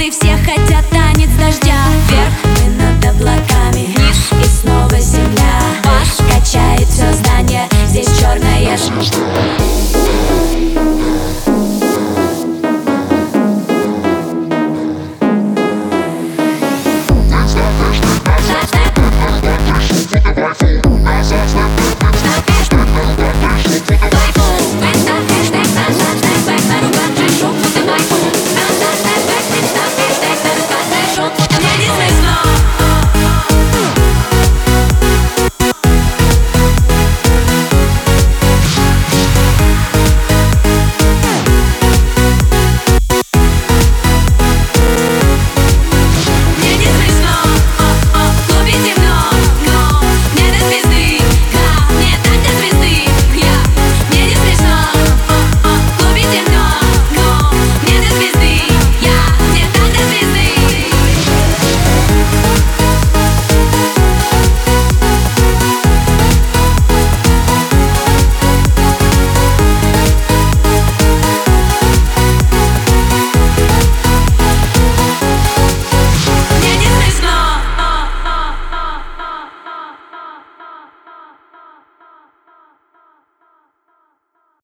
секунды все хотят танец дождя. Вверх мы над облаками. Вниз и снова земля. Ваш качает все здание. Здесь черная штука